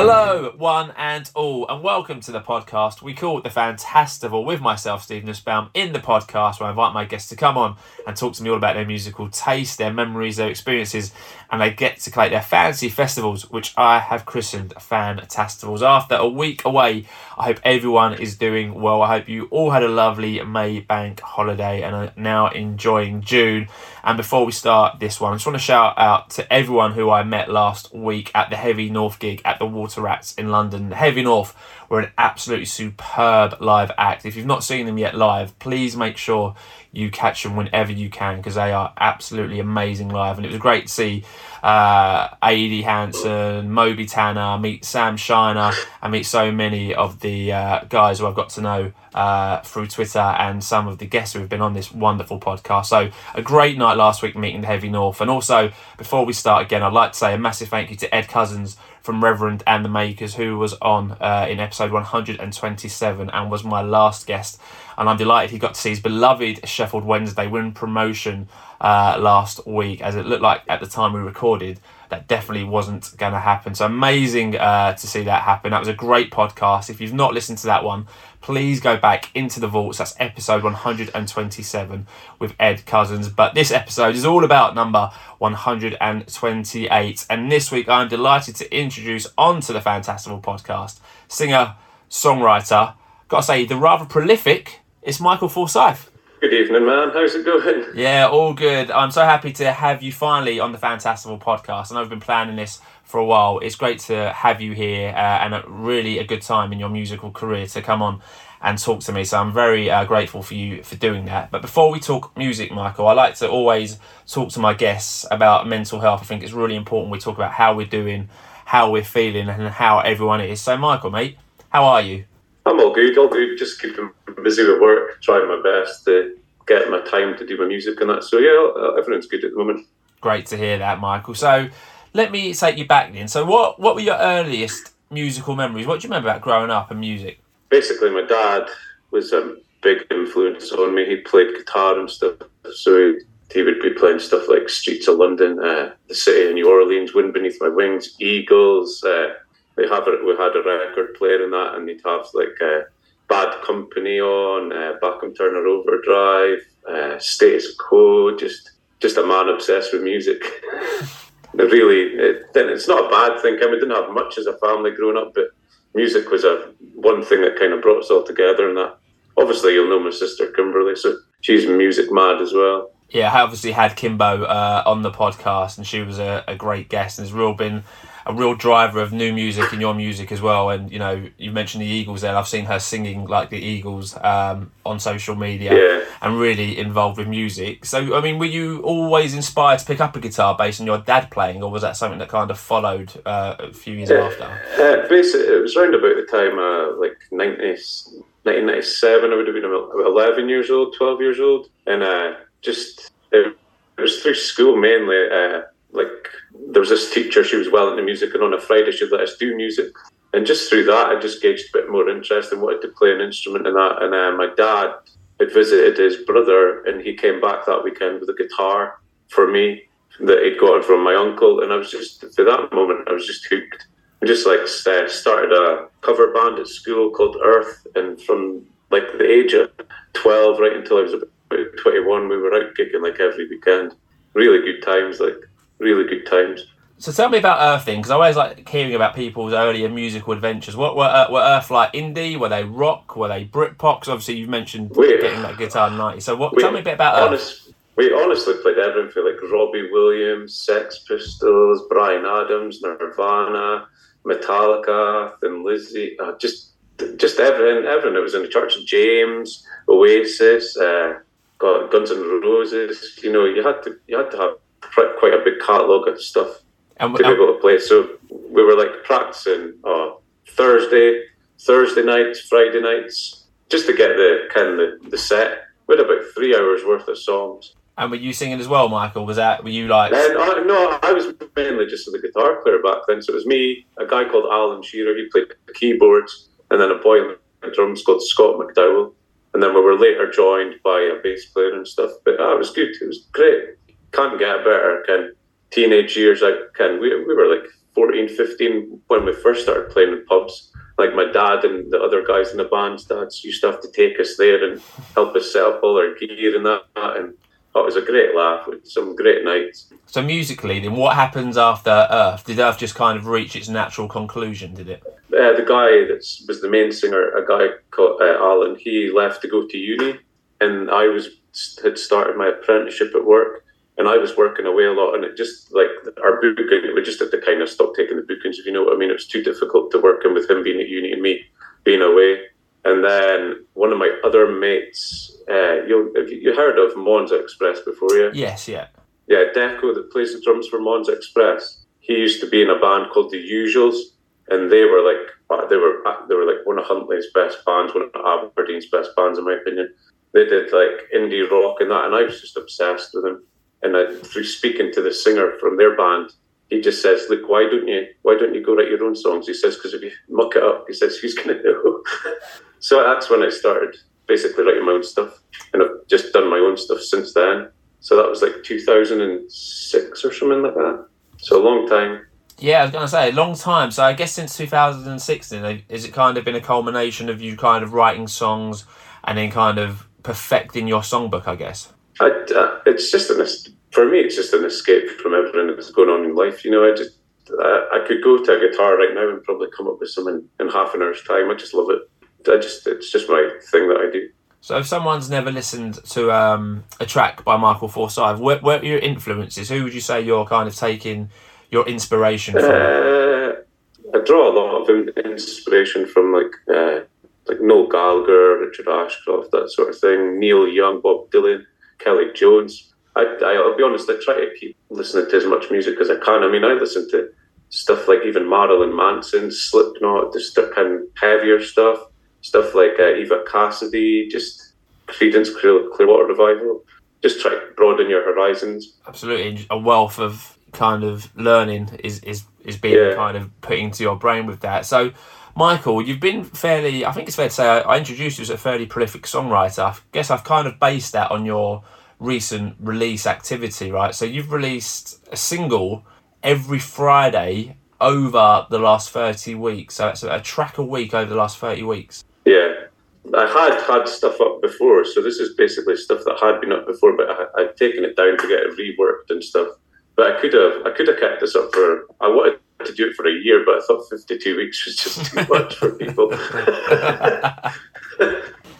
Hello, one and all, and welcome to the podcast we call it the Fantastival with myself, Steve Nussbaum, in the podcast where I invite my guests to come on and talk to me all about their musical taste, their memories, their experiences, and they get to collect their fancy festivals, which I have christened Fantastivals. After a week away, I hope everyone is doing well. I hope you all had a lovely May bank holiday and are now enjoying June. And before we start this one, I just want to shout out to everyone who I met last week at the Heavy North gig at the Water Rats in London. Heavy North were an absolutely superb live act. If you've not seen them yet live, please make sure you catch them whenever you can because they are absolutely amazing live. And it was great to see uh, Adi Hansen, Moby Tanner, meet Sam Shiner, and meet so many of the uh, guys who I've got to know uh, through Twitter and some of the guests who have been on this wonderful podcast. So, a great night last week meeting the Heavy North. And also, before we start again, I'd like to say a massive thank you to Ed Cousins from Reverend and the Makers, who was on uh, in episode 127 and was my last guest. And I'm delighted he got to see his beloved Sheffield Wednesday win promotion uh, last week, as it looked like at the time we recorded that definitely wasn't going to happen. So amazing uh, to see that happen. That was a great podcast. If you've not listened to that one, please go back into the vaults. That's episode 127 with Ed Cousins. But this episode is all about number 128. And this week I'm delighted to introduce onto the Fantastival podcast singer, songwriter, gotta say, the rather prolific, it's Michael Forsyth. Good evening, man. How's it going? Yeah, all good. I'm so happy to have you finally on the Fantastival podcast. I know we've been planning this for a while. It's great to have you here uh, and a, really a good time in your musical career to come on and talk to me. So I'm very uh, grateful for you for doing that. But before we talk music, Michael, I like to always talk to my guests about mental health. I think it's really important we talk about how we're doing, how we're feeling, and how everyone is. So, Michael, mate, how are you? I'm all good, all good. Just keeping busy with work, trying my best to get my time to do my music and that. So yeah, everything's good at the moment. Great to hear that, Michael. So let me take you back then. So what what were your earliest musical memories? What do you remember about growing up and music? Basically, my dad was a big influence on me. He played guitar and stuff, so he, he would be playing stuff like Streets of London, uh, The City of New Orleans, Wind Beneath My Wings, Eagles. Uh, we have a, we had a record player in that, and he'd have like uh, Bad Company on, uh, Bachman Turner Overdrive, uh, Status Quo. Just just a man obsessed with music. really, it, it's not a bad thing. I mean, we didn't have much as a family growing up, but music was a one thing that kind of brought us all together. And that obviously you'll know my sister Kimberly, so she's music mad as well. Yeah, I obviously had Kimbo uh, on the podcast, and she was a, a great guest, and has real been a real driver of new music in your music as well. And you know, you mentioned the Eagles there. I've seen her singing like the Eagles um, on social media yeah. and really involved with music. So, I mean, were you always inspired to pick up a guitar based on your dad playing, or was that something that kind of followed uh, a few years yeah. after? Uh, basically, it was around about the time, uh, like 90, 1997. I would have been 11 years old, 12 years old, and uh, just it, it was through school mainly. Uh, like there was this teacher, she was well into music, and on a Friday she'd let us do music. And just through that, I just gauged a bit more interest and wanted to play an instrument in that. And uh, my dad had visited his brother, and he came back that weekend with a guitar for me that he'd gotten from my uncle. And I was just, for that moment, I was just hooked. I just like uh, started a cover band at school called Earth. And from like the age of 12 right until I was about 21, we were out gigging like every weekend. Really good times, like really good times. So tell me about Earth then, because I always like hearing about people's earlier musical adventures. What were, uh, were Earth like? Indie? Were they rock? Were they Britpop? Because obviously you've mentioned we, getting that guitar 90s. So what, tell me a bit about honest, Earth. We honestly played everything for like Robbie Williams, Sex Pistols, Bryan Adams, Nirvana, Metallica, Thin Lizzy, uh, just just everything, everything that was in the church. Of James, Oasis, uh, Guns N' Roses. You know, you had to you had to have quite a big catalogue of stuff and, to be able to play. So we were like practicing uh, Thursday, Thursday nights, Friday nights, just to get the kind of the, the set. We had about three hours worth of songs. And were you singing as well, Michael? Was that were you like? And, uh, no, I was mainly just a guitar player back then. So it was me, a guy called Alan Shearer. He played the keyboards, and then a boy on the drums called Scott McDowell. And then we were later joined by a bass player and stuff. But uh, it was good. It was great can't get better Can teenage years, I can we, we were like 14, 15 when we first started playing in pubs. Like my dad and the other guys in the band's dads used to have to take us there and help us set up all our gear and that. And oh, it was a great laugh with some great nights. So musically, then what happens after Earth? Did Earth just kind of reach its natural conclusion? Did it? Uh, the guy that was the main singer, a guy called uh, Alan, he left to go to uni, and I was had started my apprenticeship at work and I was working away a lot, and it just like our booking, we just had to kind of stop taking the bookings, if you know what I mean. It was too difficult to work in with him being at uni and me being away. And then one of my other mates, uh, you have you heard of Monza Express before, yeah? Yes, yeah. Yeah, Deco, that plays the drums for Monza Express. He used to be in a band called The Usuals, and they were like uh, they were uh, they were like one of Huntly's best bands, one of Aberdeen's best bands, in my opinion. They did like indie rock and that, and I was just obsessed with them. And I, through speaking to the singer from their band, he just says, "Look, why don't you why don't you go write your own songs?" He says, "Because if you muck it up, he says, who's going to know?" so that's when I started basically writing my own stuff, and I've just done my own stuff since then. So that was like 2006 or something like that. So a long time. Yeah, I was going to say a long time. So I guess since 2016, is it kind of been a culmination of you kind of writing songs and then kind of perfecting your songbook? I guess. I, uh, it's just an for me. It's just an escape from everything that's going on in life. You know, I just uh, I could go to a guitar right now and probably come up with something in half an hour's time. I just love it. I just it's just my thing that I do. So if someone's never listened to um, a track by Michael Forsyth, what, are your influences? Who would you say you're kind of taking your inspiration from? Uh, I draw a lot of inspiration from like uh, like Noel Gallagher, Richard Ashcroft, that sort of thing. Neil Young, Bob Dylan. Kelly Jones. I, I, will be honest, I try to keep listening to as much music as I can. I mean, I listen to stuff like even Marilyn Manson, Slipknot, just kind of heavier stuff, stuff like uh, Eva Cassidy, just Creedence Clearwater Revival. Just try to broaden your horizons. Absolutely, a wealth of kind of learning is is is being yeah. kind of put into your brain with that. So Michael, you've been fairly, I think it's fair to say, I, introduced you as a fairly prolific songwriter. I guess I've kind of based that on your recent release activity, right? So you've released a single every Friday over the last 30 weeks. So it's a track a week over the last 30 weeks. Yeah. I had had stuff up before, so this is basically stuff that had been up before, but I, I'd taken it down to get it reworked and stuff. But I could have, I could have kept this up for. I wanted to do it for a year, but I thought 52 weeks was just too much for people.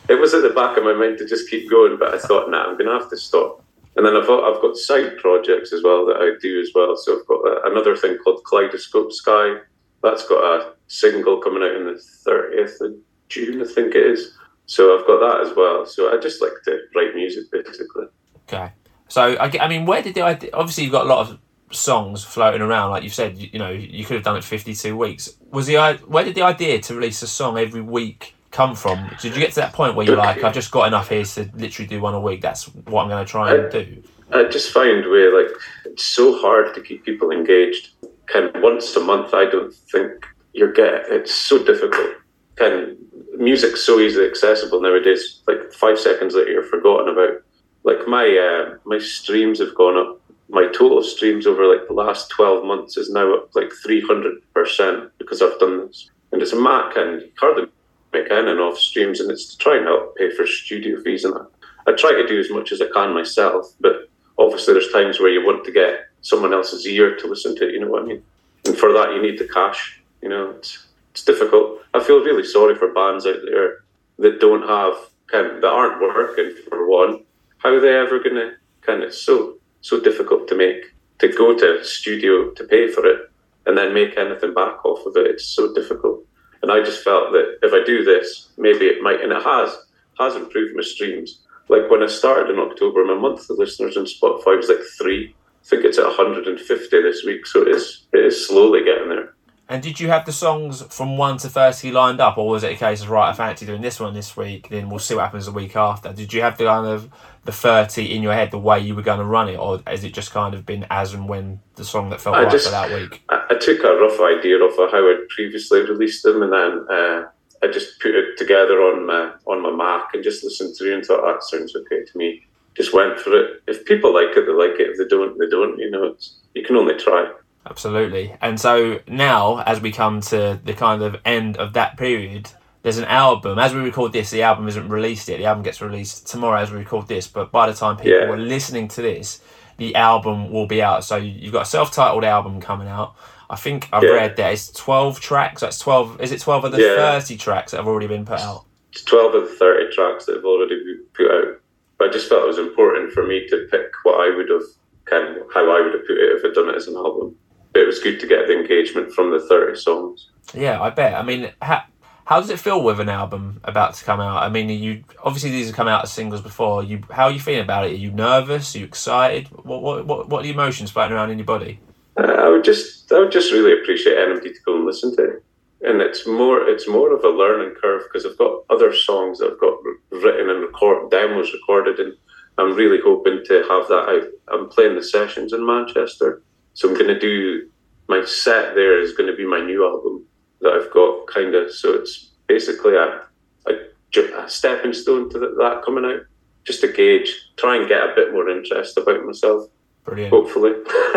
it was at the back of my mind to just keep going, but I thought, nah, I'm going to have to stop. And then I've, I've got side projects as well that I do as well. So I've got uh, another thing called Kaleidoscope Sky. That's got a single coming out on the 30th of June, I think it is. So I've got that as well. So I just like to write music, basically. Okay. So I, I mean, where did the idea? Obviously, you've got a lot of songs floating around, like you said, you, you know, you could have done it 52 weeks. Was the where did the idea to release a song every week come from? Did you get to that point where you're like, I've just got enough here to literally do one a week? That's what I'm going to try and I, do. I just find where like it's so hard to keep people engaged. Kind of once a month, I don't think you're get. It's so difficult. Kind of music's so easily accessible nowadays. Like five seconds later, you're forgotten about. Like my uh, my streams have gone up my total streams over like the last 12 months is now up like 300% because I've done this. And it's a Mac and you hardly make anything off streams and it's to try and help pay for studio fees and that. I try to do as much as I can myself, but obviously there's times where you want to get someone else's ear to listen to it, you know what I mean? And for that you need the cash, you know, it's, it's difficult. I feel really sorry for bands out there that don't have kind of, that aren't working for one. How are they ever gonna kind of so so difficult to make. To go to studio to pay for it and then make anything back off of it, it's so difficult. And I just felt that if I do this, maybe it might, and it has, has improved my streams. Like when I started in October, my monthly listeners on Spotify was like three. I think it's at 150 this week, so it is, it is slowly getting there. And did you have the songs from one to thirty lined up, or was it a case of right, I fancy doing this one this week, then we'll see what happens the week after? Did you have the kind of the thirty in your head, the way you were going to run it, or has it just kind of been as and when the song that felt I right just, for that week? I, I, took a rough idea of how I'd previously released them, and then uh, I just put it together on my on my Mac and just listened through and thought that sounds okay to me. just went for it. If people like it, they like it. If they don't, they don't. You know, it's you can only try. Absolutely. And so now, as we come to the kind of end of that period, there's an album. As we record this, the album isn't released yet. The album gets released tomorrow as we record this. But by the time people Yeah. are listening to this, the album will be out. So you've got a self-titled album coming out. I think I've Yeah. read that it's 12 tracks. That's 12. Is it 12 of the Yeah. 30 tracks that have already been put out? It's twelve of the thirty tracks that have already been put out. But I just felt it was important for me to pick what I would have kind of how I would have put it if I'd done it as an album. But it was good to get the engagement from the thirty songs. Yeah, I bet. I mean, how, how does it feel with an album about to come out? I mean, you obviously these have come out as singles before. You, how are you feeling about it? Are you nervous? Are you excited? What what what, what are the emotions floating around in your body? Uh, I would just I would just really appreciate anybody to go and listen to it. And it's more it's more of a learning curve because I've got other songs that I've got written and record demos recorded and I'm really hoping to have that out. I'm playing the sessions in Manchester. So I'm gonna do my set there is gonna be my new album that I've got kind of so it's basically a, a, a stepping stone to that coming out. Just to gauge, try and get a bit more interest about myself, Brilliant. hopefully.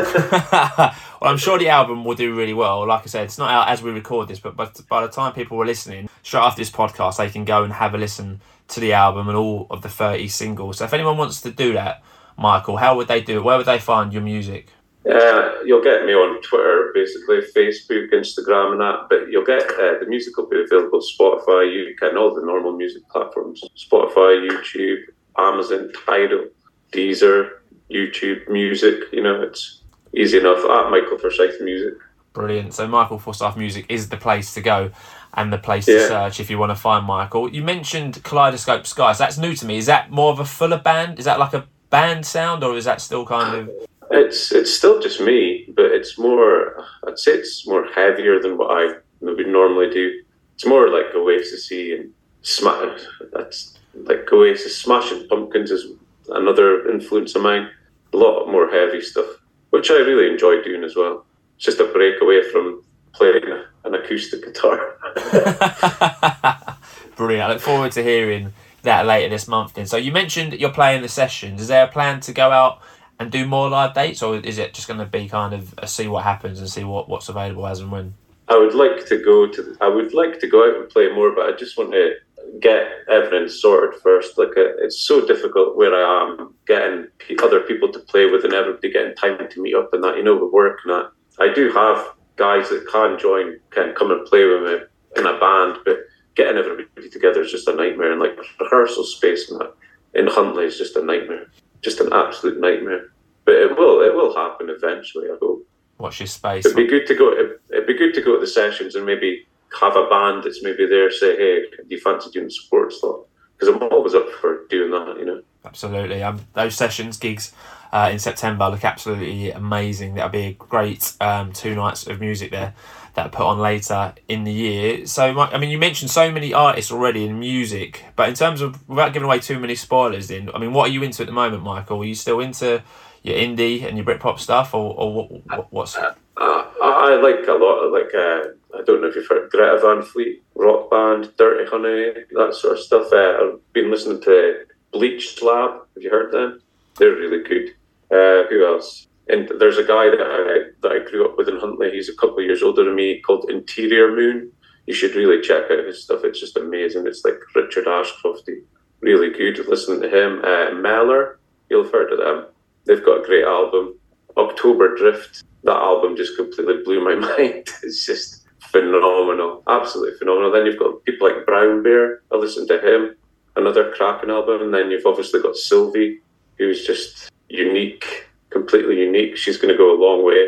well, I'm sure the album will do really well. Like I said, it's not out as we record this, but, but by the time people are listening, straight after this podcast, they can go and have a listen to the album and all of the 30 singles. So if anyone wants to do that, Michael, how would they do it? Where would they find your music? Uh, you'll get me on Twitter, basically Facebook, Instagram, and that. But you'll get uh, the music will be available Spotify, you can all the normal music platforms: Spotify, YouTube, Amazon, Tidal, Deezer, YouTube Music. You know, it's easy enough. At Michael Forsyth Music. Brilliant. So Michael Forsyth Music is the place to go and the place to search if you want to find Michael. You mentioned Kaleidoscope Skies. That's new to me. Is that more of a fuller band? Is that like a band sound or is that still kind of It's it's still just me, but it's more. I'd say it's more heavier than what I would normally do. It's more like Oasis and smash. That's like Oasis. Smashing Pumpkins is another influence of mine. A lot more heavy stuff, which I really enjoy doing as well. It's just a break away from playing an acoustic guitar. Brilliant. I look forward to hearing that later this month then. So you mentioned you're playing the sessions. Is there a plan to go out and do more live dates or is it just going to be kind of see what happens and see what, what's available as and when? I would like to go to. I would like to go out and play more, but I just want to get everything sorted first. Like uh, it's so difficult where I am getting other people to play with and everybody getting time to meet up and that. You know, with work and that. I do have guys that can join, can come and play with me in a band, but getting everybody together is just a nightmare. And like rehearsal space and that in Huntly is just a nightmare, just an absolute nightmare. But it will, it will happen eventually. I hope. Watch your space. It'd be good to go. It'd be good to go to the sessions and maybe have a band that's maybe there. Say, hey, do you fancy doing support stuff? Because I'm always up for doing that. You know. Absolutely. Um, those sessions, gigs uh, in September look absolutely amazing. That'll be a great um, two nights of music there that are put on later in the year. So, I mean, you mentioned so many artists already in music, but in terms of, without giving away too many spoilers, then, I mean, what are you into at the moment, Michael? Are you still into your indie and your Britpop stuff, or, or what, what, what's. Uh, I, I like a lot of like. Uh, I don't know if you've heard Greta Van Fleet, rock band, Dirty Honey, that sort of stuff. Uh, I've been listening to Bleach Lab. Have you heard them? They're really good. Uh, who else? And there's a guy that I that I grew up with in Huntly. He's a couple of years older than me, called Interior Moon. You should really check out his stuff. It's just amazing. It's like Richard Ashcrofty. Really good. Listening to him. Uh, Meller, you'll have heard of them. They've got a great album. October Drift. That album just completely blew my mind. It's just phenomenal. Absolutely phenomenal. Then you've got people like Brown Bear. I listened to him. Another cracking album. And then you've obviously got Sylvie, who's just unique, completely unique. She's going to go a long way.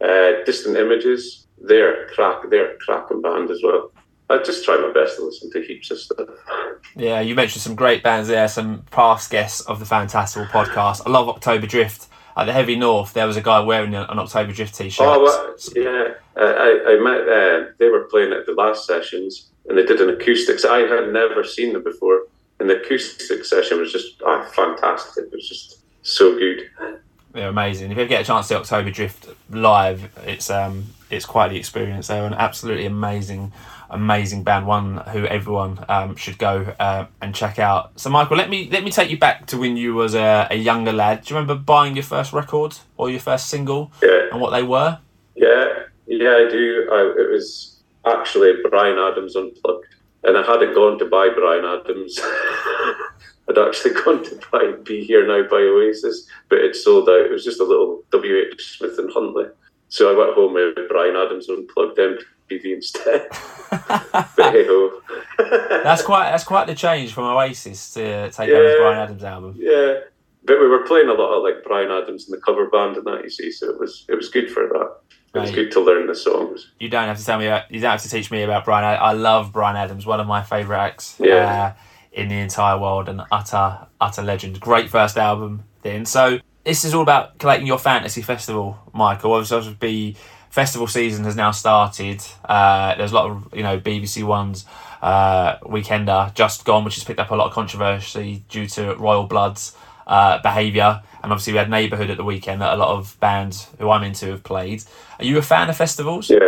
Uh, Distant Images. They're crack. They're a cracking band as well. I just try my best to listen to heaps of stuff. Yeah, you mentioned some great bands there, some past guests of the Fantastival podcast. I love October Drift. At the Heavy North, there was a guy wearing an October Drift t shirt. Oh, well, yeah. Uh, I, I met, uh, they were playing at the last sessions and they did an acoustics. I had never seen them before. And the acoustic session was just oh, fantastic. It was just so good. They're amazing. If you ever get a chance to see October Drift live, it's um it's quite the experience. They're an absolutely amazing, amazing band. One who everyone um, should go uh, and check out. So Michael, let me let me take you back to when you was a, a younger lad. Do you remember buying your first record or your first single Yeah, and what they were? yeah, yeah. I do. I, it was actually Bryan Adams unplugged, and I hadn't gone to buy Bryan Adams. I'd actually gone to buy "Be Here Now" by Oasis, but it sold out. It was just a little W. H. Smith and Huntly. So I went home with Bryan Adams and unplugged MTV instead. but hey ho. That's quite that's quite the change from Oasis to take Yeah. over Bryan Adams album. Yeah, but we were playing a lot of like Bryan Adams and the cover band and that. You see, so it was it was good for that. It was good to learn the songs. You don't have to tell me. About, you don't have to teach me about Bryan. I, I love Bryan Adams. One of my favourite acts Yeah. uh, in the entire world, and utter utter legend. Great first album. Then so this is all about collecting your fantasy festival, Michael. Obviously, obviously festival season has now started. Uh, there's a lot of you know BBC ones. Uh, Weekender just gone, which has picked up a lot of controversy due to Royal Blood's uh, behaviour, and obviously we had Neighbourhood at the weekend that a lot of bands who I'm into have played. Are you a fan of festivals? Yeah,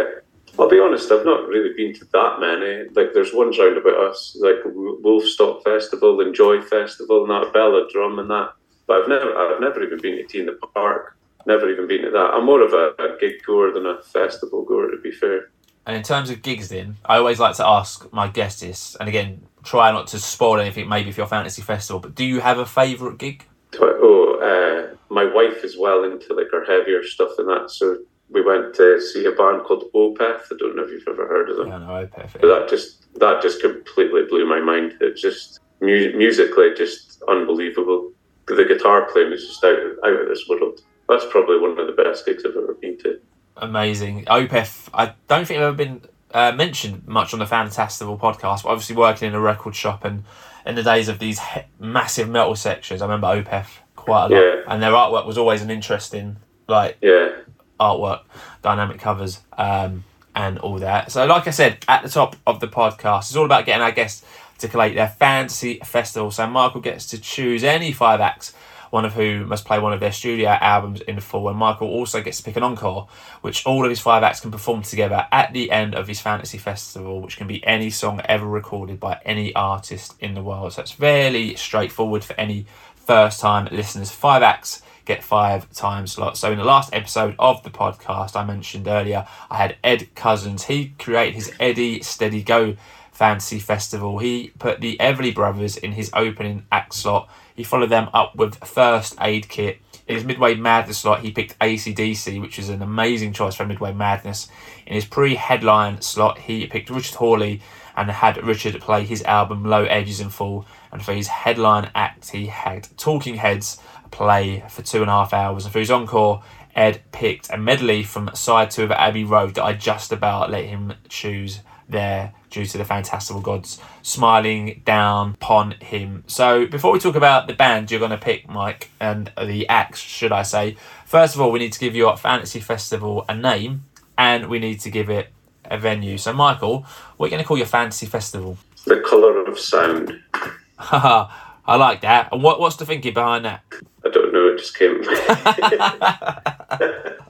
I'll be honest. I've not really been to that many. Like, there's ones round about us, like Wolfstock Festival and Joy Festival, and that Belladrum and that. But I've never, I've never even been to T in the Park. Never even been to that. I'm more of a, a gig goer than a festival goer, to be fair. And in terms of gigs, then I always like to ask my guests this, and again, try not to spoil anything. Maybe for your fantasy festival, but do you have a favourite gig? Oh, uh, my wife is well into like her heavier stuff and that. So we went to see a band called Opeth. I don't know if you've ever heard of them. Yeah, no, perfect. But that just that just completely blew my mind. It just mu- musically just unbelievable. The guitar playing is just out out of this world. That's probably one of the best gigs I've ever been to. Amazing. Opeth, I don't think I've ever been uh, mentioned much on the Fantastival podcast, but obviously working in a record shop and in the days of these he- massive metal sections, I remember Opeth quite a lot. Yeah. And their artwork was always an interesting, like, Yeah, artwork, dynamic covers, um, and all that. So, like I said at the top of the podcast, it's all about getting our guests to collate their fantasy festival. So, Michael gets to choose any five acts, one of who must play one of their studio albums in full. And Michael also gets to pick an encore, which all of his five acts can perform together at the end of his fantasy festival, which can be any song ever recorded by any artist in the world. So, it's fairly straightforward for any first time listeners. Five acts get five time slots. So in the last episode of the podcast I mentioned earlier, I had Ed Cousins. He created his Eddie Steady Go Fantasy Festival. He put the Everly Brothers in his opening act slot. He followed them up with First Aid Kit. In his Midway Madness slot, he picked ACDC, which is an amazing choice for Midway Madness. In his pre-headline slot, he picked Richard Hawley and had Richard play his album Lowedges in full. And for his headline act, he had Talking Heads play for two and a half hours. And for his encore, Ed picked a medley from side two of Abbey Road that I just about let him choose there due to the fantastival gods smiling down upon him. So before we talk about the band you're going to pick, Mike, and the acts, should I say, first of all, we need to give your fantasy festival a name and we need to give it a venue. So, Michael, what are you going to call your fantasy festival? the color of sound. I like that. And what, what's the thinking behind that? I don't know. It just came.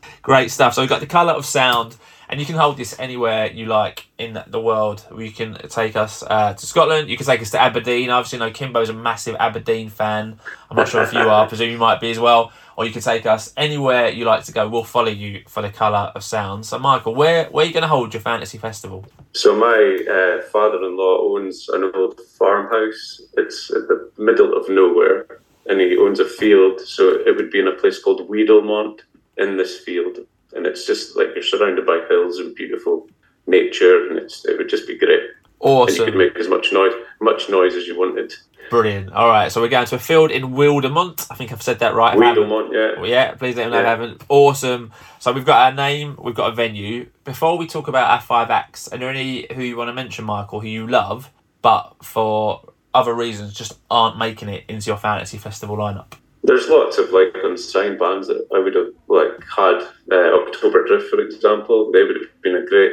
Great stuff. So we've got the colour of sound, and you can hold this anywhere you like in the world. You can take us uh, to Scotland. You can take us to Aberdeen. Obviously, know Kimbo's a massive Aberdeen fan. I'm not sure if you are. I presume you might be as well. Or you can take us anywhere you like to go. We'll follow you for the colour of sound. So, Michael, where where are you going to hold your fantasy festival? So my uh, father-in-law owns an old farmhouse. It's at the middle of nowhere, and he owns a field. So it would be in a place called Weedlemont in this field, and it's just like you're surrounded by hills and beautiful nature, and it's it would just be great. Awesome. And you could make as much noise much noise as you wanted. Brilliant. All right. So we're going to a field in Wildermont. I think I've said that right. If I haven't- Weedlemont, yeah. Well, yeah, please let them know I Yeah. haven't. Awesome. So we've got our name, we've got a venue. Before we talk about our five acts, are there any who you want to mention, Michael, who you love, but for other reasons just aren't making it into your fantasy festival lineup? There's lots of like unsigned bands that I would have like had. Uh, October Drift, for example, they would have been a great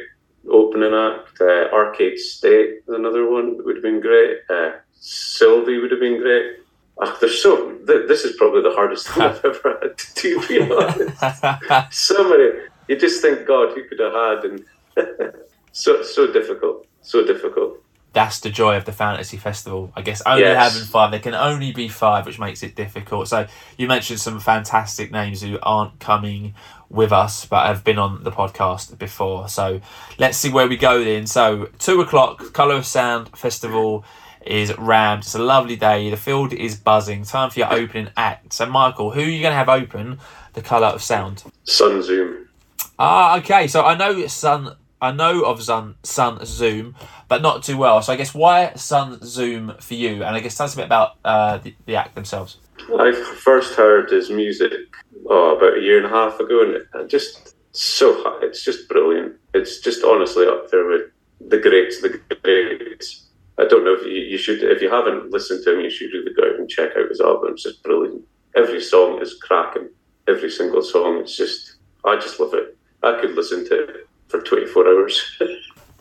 opening act. Uh, Arcade State is another one that would have been great. Uh, Sylvie would have been great. oh, there's so th- this is probably the hardest thing I've ever had to do. To be honest, so many. You just think, God, who could have had? And so so difficult, so difficult. That's the joy of the fantasy festival. I guess only Yes. having five. There can only be five, which makes it difficult. So you mentioned some fantastic names who aren't coming with us, but have been on the podcast before. So let's see where we go then. So two o'clock, Colour of Sound Festival is rammed. It's a lovely day. The field is buzzing. Time for your opening act. So Michael, who are you going to have open the Colour of Sound? Sun Zoom. Ah, okay. So I know Sun. I know of Sun Sun Zoom, but not too well. So I guess why Sun Zoom for you? And I guess tell us a bit about uh, the, the act themselves. I first heard his music oh, about a year and a half ago, and it it just so high. It's just brilliant. It's just honestly up there with the greats, the greats. I don't know if you, you should, if you haven't listened to him, you should really go out and check out his album. It's just brilliant. Every song is cracking. Every single song. It's just, I just love it. I could listen to it for 24 hours.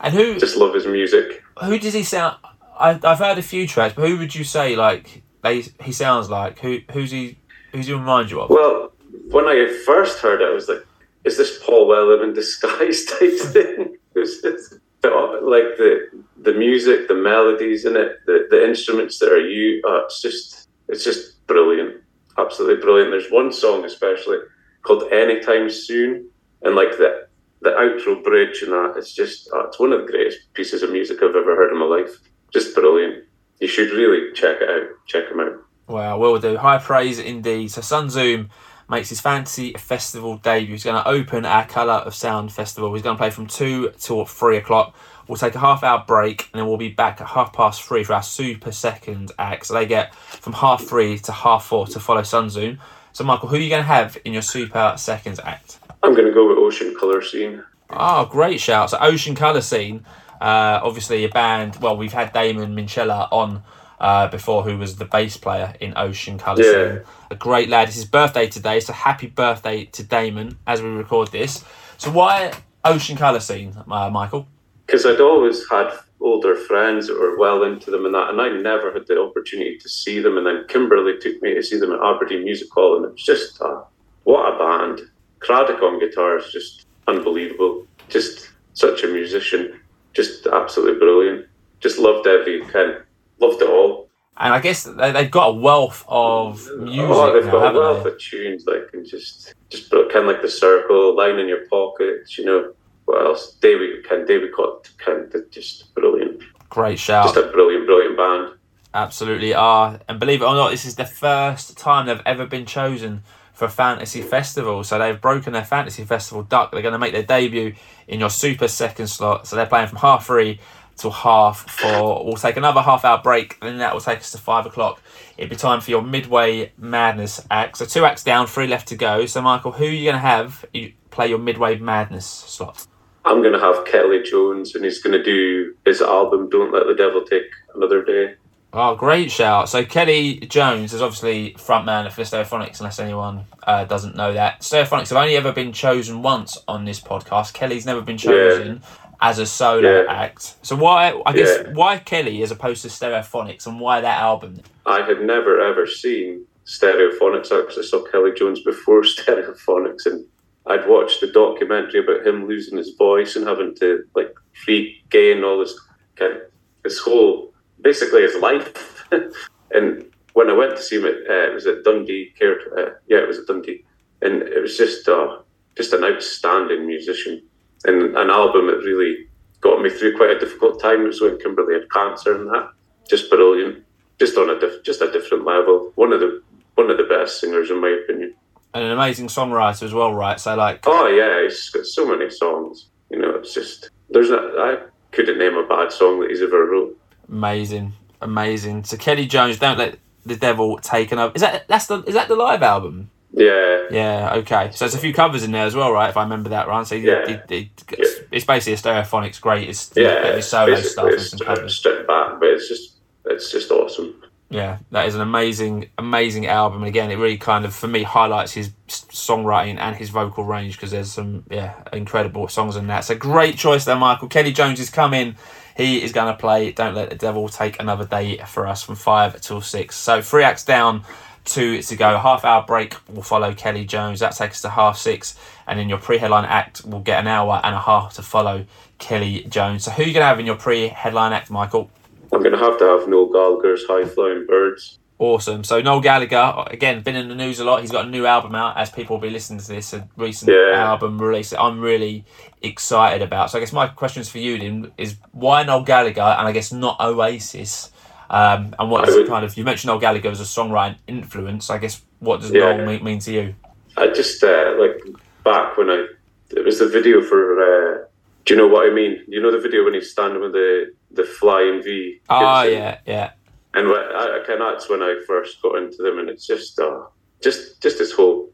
And who just love his music. who does he sound? I, I've heard a few tracks, but who would you say like they he sounds like? Who who's he? Who's he remind you of? Well, when I first heard it, I was like, "Is this Paul Weller in disguise?" type thing. It was just, like the the music, the melodies in it, the, the instruments that are you. Uh, it's just it's just brilliant, absolutely brilliant. There's one song especially called "Anytime Soon," and like the the outro bridge and that. It's just uh, it's one of the greatest pieces of music I've ever heard in my life. Just brilliant. You should really check it out. Check him out. Wow, well, will do. High praise indeed. So Sun Zoom makes his fantasy festival debut. He's going to open our Colour of Sound festival. He's going to play from two till three o'clock. We'll take a half hour break and then we'll be back at half past three for our super second act. So they get from half three to half four to follow Sun Zoom. So Michael, who are you going to have in your super seconds act? I'm going to go with Ocean Colour Scene. Oh, great shout. So Ocean Colour Scene, uh, obviously a band, well, we've had Damon Minchella on uh, before, who was the bass player in Ocean Colour Yeah. A great lad. It's his birthday today, so happy birthday to Damon as we record this. So why Ocean Colour Scene, uh, Michael? because I'd always had older friends that were well into them and that, and I never had the opportunity to see them. And then Kimberly took me to see them at Aberdeen Music Hall, and it was just uh, what a band! Cradock on guitar is just unbelievable. Just such a musician, just absolutely brilliant. Just loved every kind, loved it all. And I guess they, they've got a wealth of music oh, they've now, got a wealth they? of tunes, like and just just kind of like the circle, line in your pockets. You know what else? David, can David Cott, can just brilliant. Great shout. Just a brilliant, brilliant band. Absolutely are. And believe it or not, this is the first time they've ever been chosen for a fantasy festival. So they've broken their fantasy festival duck. They're going to make their debut in your super second slot. So they're playing from half three till half four. We'll take another half hour break, and then that will take us to five o'clock. It'll be time for your midway madness act. So two acts down, three left to go. So Michael, who are you going to have you play your midway madness slot? I'm going to have Kelly Jones, and he's going to do his album "Don't Let the Devil Take Another Day." Oh, great shout. So Kelly Jones is obviously frontman for Stereophonics, unless anyone uh, doesn't know that. Stereophonics have only ever been chosen once on this podcast. Kelly's never been chosen as a solo Yeah. act. So why, I guess, Yeah. why Kelly as opposed to Stereophonics, and why that album? I had never ever seen Stereophonics because I saw Kelly Jones before Stereophonics, and I'd watched the documentary about him losing his voice and having to like regain all this kind of his whole basically his life. and when I went to see him, at, uh, it was at Dundee. Care, uh, yeah, it was at Dundee, and it was just uh, just an outstanding musician and an album that really got me through quite a difficult time. It was when Kimberly had cancer and that. Just brilliant just on a diff- just a different level. One of the one of the best singers in my opinion. And an amazing songwriter as well, right? So like, Oh yeah, he's got so many songs. You know, it's just there's not I couldn't name a bad song that he's ever wrote. amazing, amazing. So Kelly Jones, don't let the devil take another. Is that that's the is that the live album? Yeah, Yeah, okay. So there's a few covers in there as well, right? If I remember that right. So Yeah. he- he- it's, it's basically a stereophonics greatest. yeah. his solo basically stuff and it's some stripped, covers. stripped back, but it's just it's just awesome. Yeah, that is an amazing, amazing album. And again, it really kind of for me highlights his songwriting and his vocal range because there's some yeah incredible songs in that. So great choice there, Michael. Kelly Jones is coming he is going to play Don't Let the Devil Take Another Day for us from 5 till 6. So three acts down, two to go. Half hour break will follow Kelly Jones. That takes us to half six. And then your pre headline act will get an hour and a half to follow Kelly Jones. So who are you going to have in your pre headline act, Michael? I'm going to have to have Noel Gallagher's High Flying Birds. Awesome. So Noel Gallagher, again, been in the news a lot. He's got a new album out, as people will be listening to this, a recent Yeah. album release that I'm really excited about. So I guess my questions for you then is why Noel Gallagher and I guess not Oasis? Um, and what would- kind of you mentioned Noel Gallagher as a songwriting influence. I guess what does Yeah. Noel mean, mean to you? I just uh, like back when I it was the video for. Uh, do you know what I mean? You know the video when he's standing with the the flying V. Oh Gibson? yeah, yeah. And when, I, I kind of that's when I first got into them, and it's just uh, just just this whole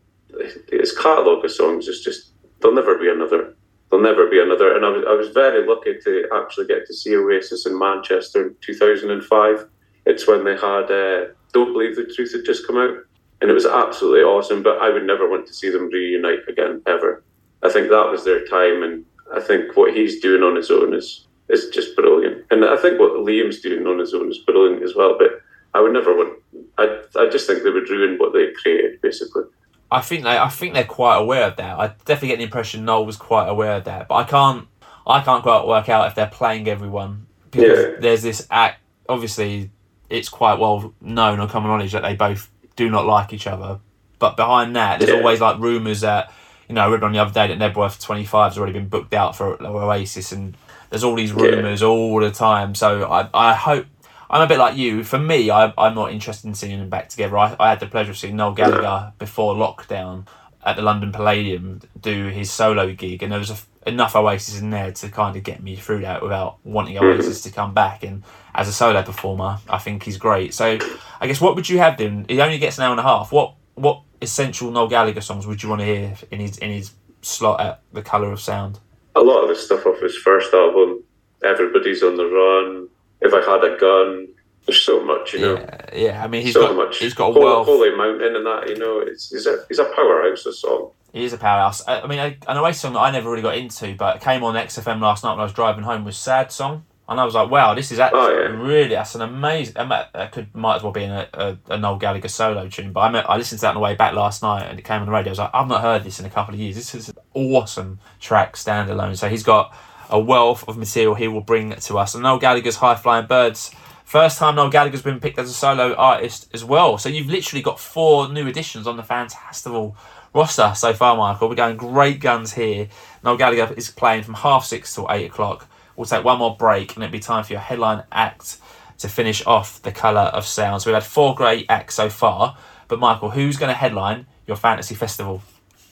his catalogue of songs is just there'll never be another. There'll never be another. And I was I was very lucky to actually get to see Oasis in Manchester in two thousand and five. It's when they had uh, "Don't Believe the Truth" had just come out, and it was absolutely awesome. But I would never want to see them reunite again ever. I think that was their time, and I think what he's doing on his own is is just brilliant. And I think what Liam's doing on his own is brilliant as well. But I would never want. I I just think they would ruin what they created, basically. I think they I think they're quite aware of that. I definitely get the impression Noel was quite aware of that, but I can't I can't quite work out if they're playing everyone because Yeah. there's this act. Obviously, it's quite well known or common knowledge that they both do not like each other. But behind that, there's Yeah. always like rumours that you know I read on the other day that Knebworth 25 has already been booked out for Oasis, and there's all these Yeah. rumours all the time. So I I hope. I'm a bit like you. For me, I, I'm not interested in seeing them back together. I, I had the pleasure of seeing Noel Gallagher before lockdown at the London Palladium do his solo gig, and there was a, enough Oasis in there to kind of get me through that without wanting hmm. Oasis to come back. And as a solo performer, I think he's great. So, I guess what would you have then? He only gets an hour and a half. What what essential Noel Gallagher songs would you want to hear in his in his slot at the Colour of Sound? A lot of the stuff off his first album, Everybody's on the Run, If I Had a Gun. There's so much, you know. Yeah, yeah. I mean, he's so got much. he's got a Holy. Holy Mountain and that, you know. It's he's a he's a powerhouse. Of song. He is a powerhouse. I, I mean, a- an Oasis song that I never really got into, but it came on XFM last night when I was driving home was "Sad Song," and I was like, "Wow, this is oh, actually Oh, yeah. really that's an amazing." I That could might as well be in a, a, a Noel Gallagher solo tune, but I mean, I listened to that on the way back last night, and it came on the radio. I was like, "I've not heard this in a couple of years. This is an awesome track standalone." So he's got a wealth of material he will bring to us. And Noel Gallagher's "High Flying Birds." First time Noel Gallagher's been picked as a solo artist as well. So you've literally got four new additions on the fantastival roster so far, Michael. We're going great guns here. Noel Gallagher is playing from half six till eight o'clock. We'll take one more break and it'll be time for your headline act to finish off the colour of sound. So we've had four great acts so far. But Michael, who's going to headline your fantasy festival?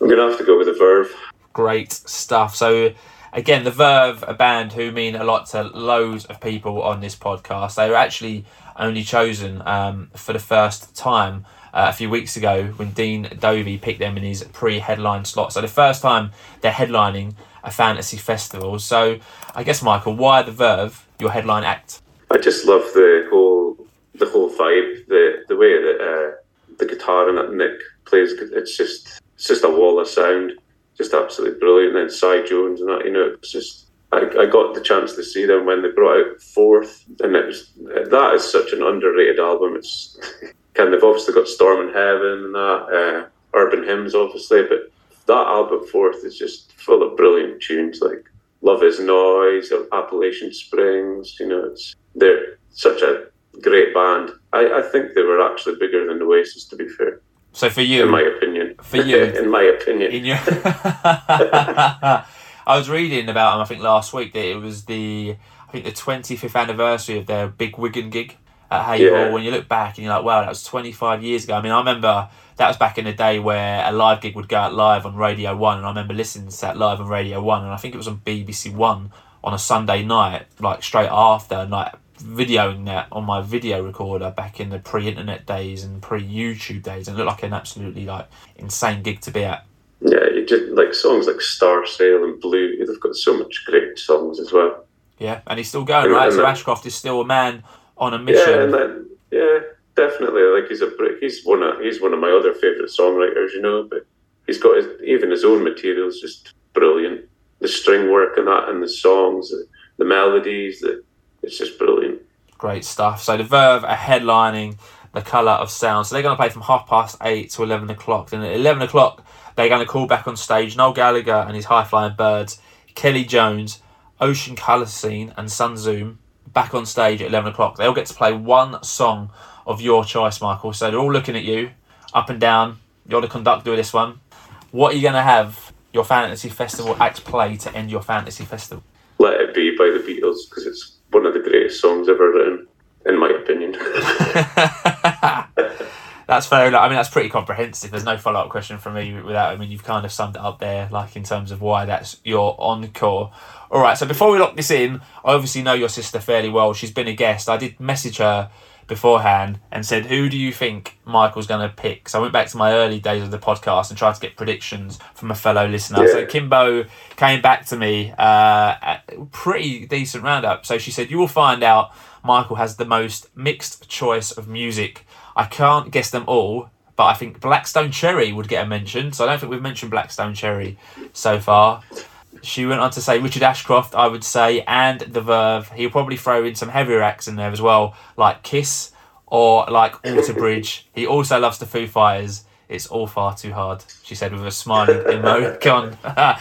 I'm gonna have to go with the Verve. great stuff. So again, the Verve, a band who mean a lot to loads of people on this podcast. They were actually only chosen um, for the first time uh, a few weeks ago when Dean Dovey picked them in his pre-headline slot. So the first time they're headlining a fantasy festival. So I guess Michael, why the Verve your headline act? I just love the whole the whole vibe, the the way that uh, the guitar and that Nick plays. It's just it's just a wall of sound, just absolutely brilliant. And then Cy Jones and that, you know, it's just. I, I got the chance to see them when they brought out Forth, and it was that is such an underrated album. It's kind of obviously got Storm in Heaven and that uh, Urban Hymns, obviously, but that album Forth is just full of brilliant tunes like Love Is Noise, or Appalachian Springs. You know, it's they're such a great band. I, I think they were actually bigger than Oasis, to be fair, So for you, in my opinion. For you. in my opinion. in your I was reading about them I think last week that it was the I think the 25th anniversary of their big Wigan gig at Haigh Yeah. Hall when you look back and you're like wow that was 25 years ago I mean I remember that was back in the day where a live gig would go out live on Radio 1 and I remember listening to that live on Radio 1 and I think it was on BBC 1 on a Sunday night like straight after and like videoing that on my video recorder back in the pre-internet days and pre-YouTube days and it looked like an absolutely like insane gig to be at yeah, you just like songs like Star Sail and Blue. They've got so much great songs as well. Yeah, and he's still going, And- right? and So that- Ashcroft is still a man on a mission. Yeah, and then yeah, definitely. Like he's a he's one of he's one of my other favorite songwriters, you know. But he's got his, even his own materials just brilliant. The string work and that, and the songs, the, the melodies, the it's just brilliant. Great stuff. So the Verve are headlining the Colour of Sound. So they're going to play from half past eight to 11 o'clock. Then at 11 o'clock, they're going to call back on stage Noel Gallagher and his High Flying Birds, Kelly Jones, Ocean Colour Scene, and Sun Zoom back on stage at 11 o'clock. They all get to play one song of your choice, Michael. So they're all looking at you, up and down. You're the conductor of this one. What are you going to have your fantasy festival act play to end your fantasy festival? Let It Be by the Beatles because it's one of the greatest songs ever written, in my opinion. that's fair enough. I mean, that's pretty comprehensive. There's no follow up question from me without. I mean, you've kind of summed it up there, like in terms of why that's your encore. All right. So before we lock this in, I obviously know your sister fairly well. She's been a guest. I did message her beforehand and said, "Who do you think Michael's going to pick?" So I went back to my early days of the podcast and tried to get predictions from a fellow listener. Yeah. So Kimbo came back to me, uh, pretty decent roundup. So she said, "You will find out." Michael has the most mixed choice of music. I can't guess them all, but I think Black Stone Cherry would get a mention. So I don't think we've mentioned Black Stone Cherry so far. She went on to say Richard Ashcroft, I would say, and The Verve. He'll probably throw in some heavier acts in there as well, like Kiss or like Alter Bridge. He also loves the Foo Fighters. It's all far too hard, she said with a smiling emoticon.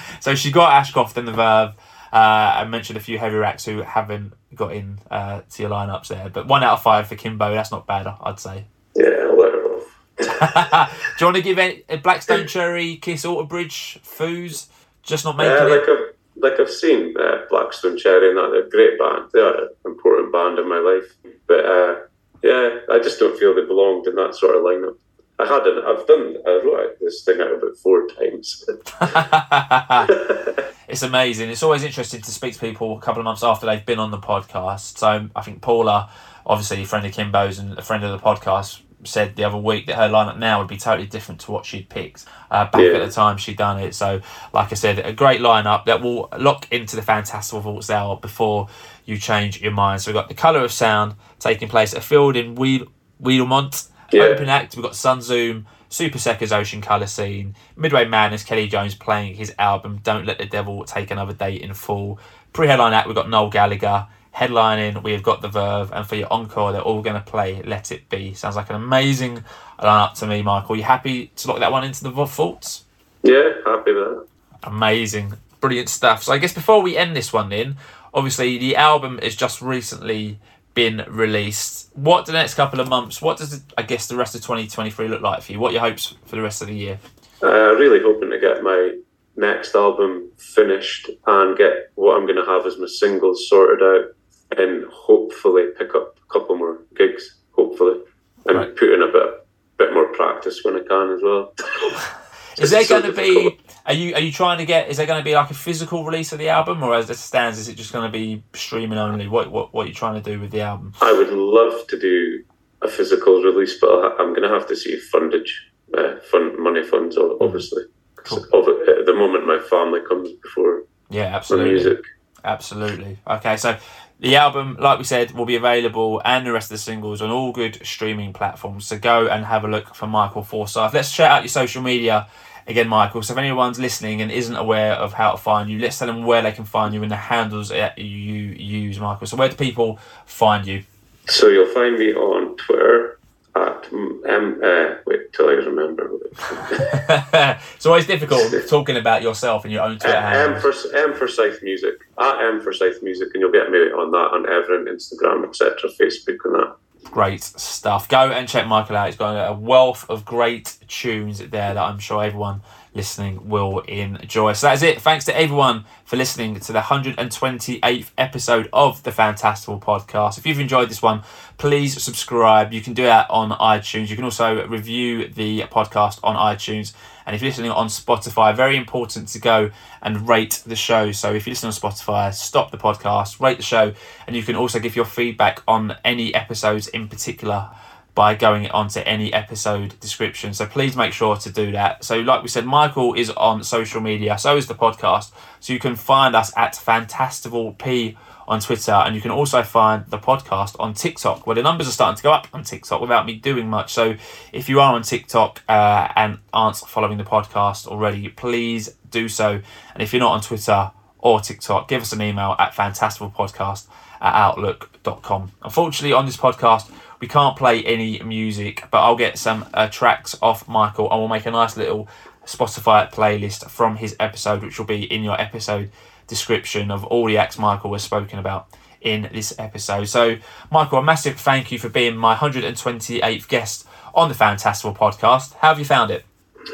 so she got Ashcroft and The Verve. Uh, I mentioned a few heavy acts who haven't got in uh, to your lineups there, but one out of five for Kimbo. That's not bad, I'd say. Yeah, I'll let her off. Do you want to give any Black Stone Cherry, Kiss, Alter Bridge, Foos? Just not making uh, like it. I've, like I've seen uh, Black Stone Cherry, and that they're a great band. They're an important band in my life, but uh, yeah, I just don't feel they belonged in that sort of lineup. I hadn't. I've done. I wrote this thing out about four times. it's amazing. It's always interesting to speak to people a couple of months after they've been on the podcast. So I think Paula, obviously a friend of Kimbo's and a friend of the podcast, said the other week that her lineup now would be totally different to what she'd picked uh, back yeah. at the time she'd done it. So, like I said, a great lineup that will lock into the Fantastival Vaults Hour before you change your mind. So we've got the Colour of Sound taking place at a field in Wheel- Wiedemont. Yeah. Open act, we've got Sun Zoom, Super Secca's Ocean Colour Scene, Midway Madness, Kelly Jones playing his album Don't Let the Devil Take Another Day in full. Pre headline act, we've got Noel Gallagher. Headlining, we've got The Verve. And for your encore, they're all going to play Let It Be. Sounds like an amazing lineup to me, Michael. You happy to lock that one into the vaults? Yeah, happy with that. Amazing. Brilliant stuff. So I guess before we end this one, then, obviously the album is just recently been released. What the next couple of months? What does I guess the rest of 2023 look like for you? What are your hopes for the rest of the year? Uh, really hoping to get my next album finished and get what I'm going to have as my singles sorted out, and hopefully pick up a couple more gigs. Hopefully, and right. put in a bit bit more practice when I can as well. Is there going to be? Are you are you trying to get? Is there going to be like a physical release of the album, or as it stands, is it just going to be streaming only? What what what are you trying to do with the album? I would love to do a physical release, but I'm going to have to see fundage, uh, fund money funds, obviously. Cool. At the moment, my family comes before. Yeah, absolutely. music. Absolutely. Okay, so the album, like we said, will be available and the rest of the singles on all good streaming platforms. So go and have a look for Michael Forsyth. Let's check out your social media again, Michael. So if anyone's listening and isn't aware of how to find you, let's tell them where they can find you and the handles that you use, Michael. So where do people find you? So you'll find me on Twitter at um, uh, wait till I remember. it's always difficult talking about yourself and your own Twitter uh, M for M Forsyth Music at M Forsyth Music, and you'll get me on that on Everin, Instagram, etc., Facebook, and that. Great stuff. Go and check Michael out. He's got a wealth of great tunes there that I'm sure everyone listening will enjoy. So that's it. Thanks to everyone for listening to the 128th episode of the Fantastival Podcast. If you've enjoyed this one, please subscribe. You can do that on iTunes. You can also review the podcast on iTunes. And if you're listening on Spotify, very important to go and rate the show. So if you listen on Spotify, stop the podcast, rate the show, and you can also give your feedback on any episodes in particular by going onto any episode description. So please make sure to do that. So, like we said, Michael is on social media, so is the podcast. So you can find us at Fantastival P on Twitter, and you can also find the podcast on TikTok, where the numbers are starting to go up on TikTok without me doing much. So if you are on TikTok uh, and aren't following the podcast already, please do so. And if you're not on Twitter, or TikTok, give us an email at fantastivalpodcast at outlook.com. Unfortunately, on this podcast, we can't play any music, but I'll get some uh, tracks off Michael and we'll make a nice little Spotify playlist from his episode, which will be in your episode description of all the acts Michael was spoken about in this episode. So, Michael, a massive thank you for being my 128th guest on the Fantastival podcast. How have you found it?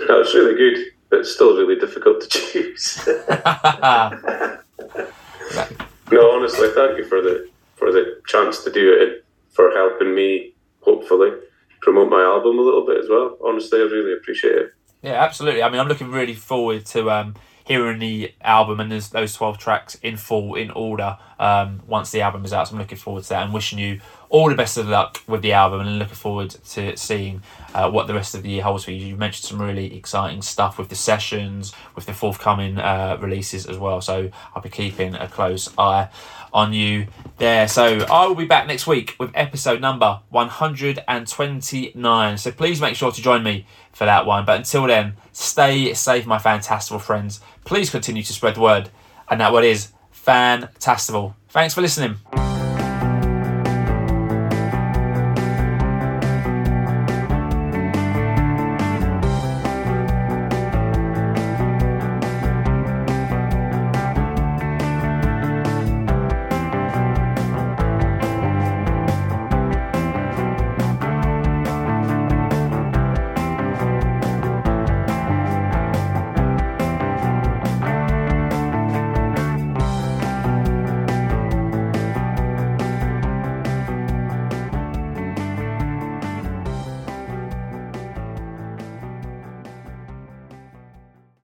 That was really good, but it's still really difficult to choose. no, honestly, thank you for the for the chance to do it for helping me hopefully promote my album a little bit as well. Honestly, I really appreciate it. Yeah, absolutely. I mean, I'm looking really forward to um, hearing the album and those 12 tracks in full, in order, um, once the album is out. So I'm looking forward to that and wishing you all the best of luck with the album and looking forward to seeing uh, what the rest of the year holds for you. You mentioned some really exciting stuff with the sessions, with the forthcoming uh, releases as well. So I'll be keeping a close eye on you there. So I will be back next week with episode number 129. So please make sure to join me for that one. But until then, stay safe, my fantastival friends. Please continue to spread the word. And that word is fantastival. Thanks for listening.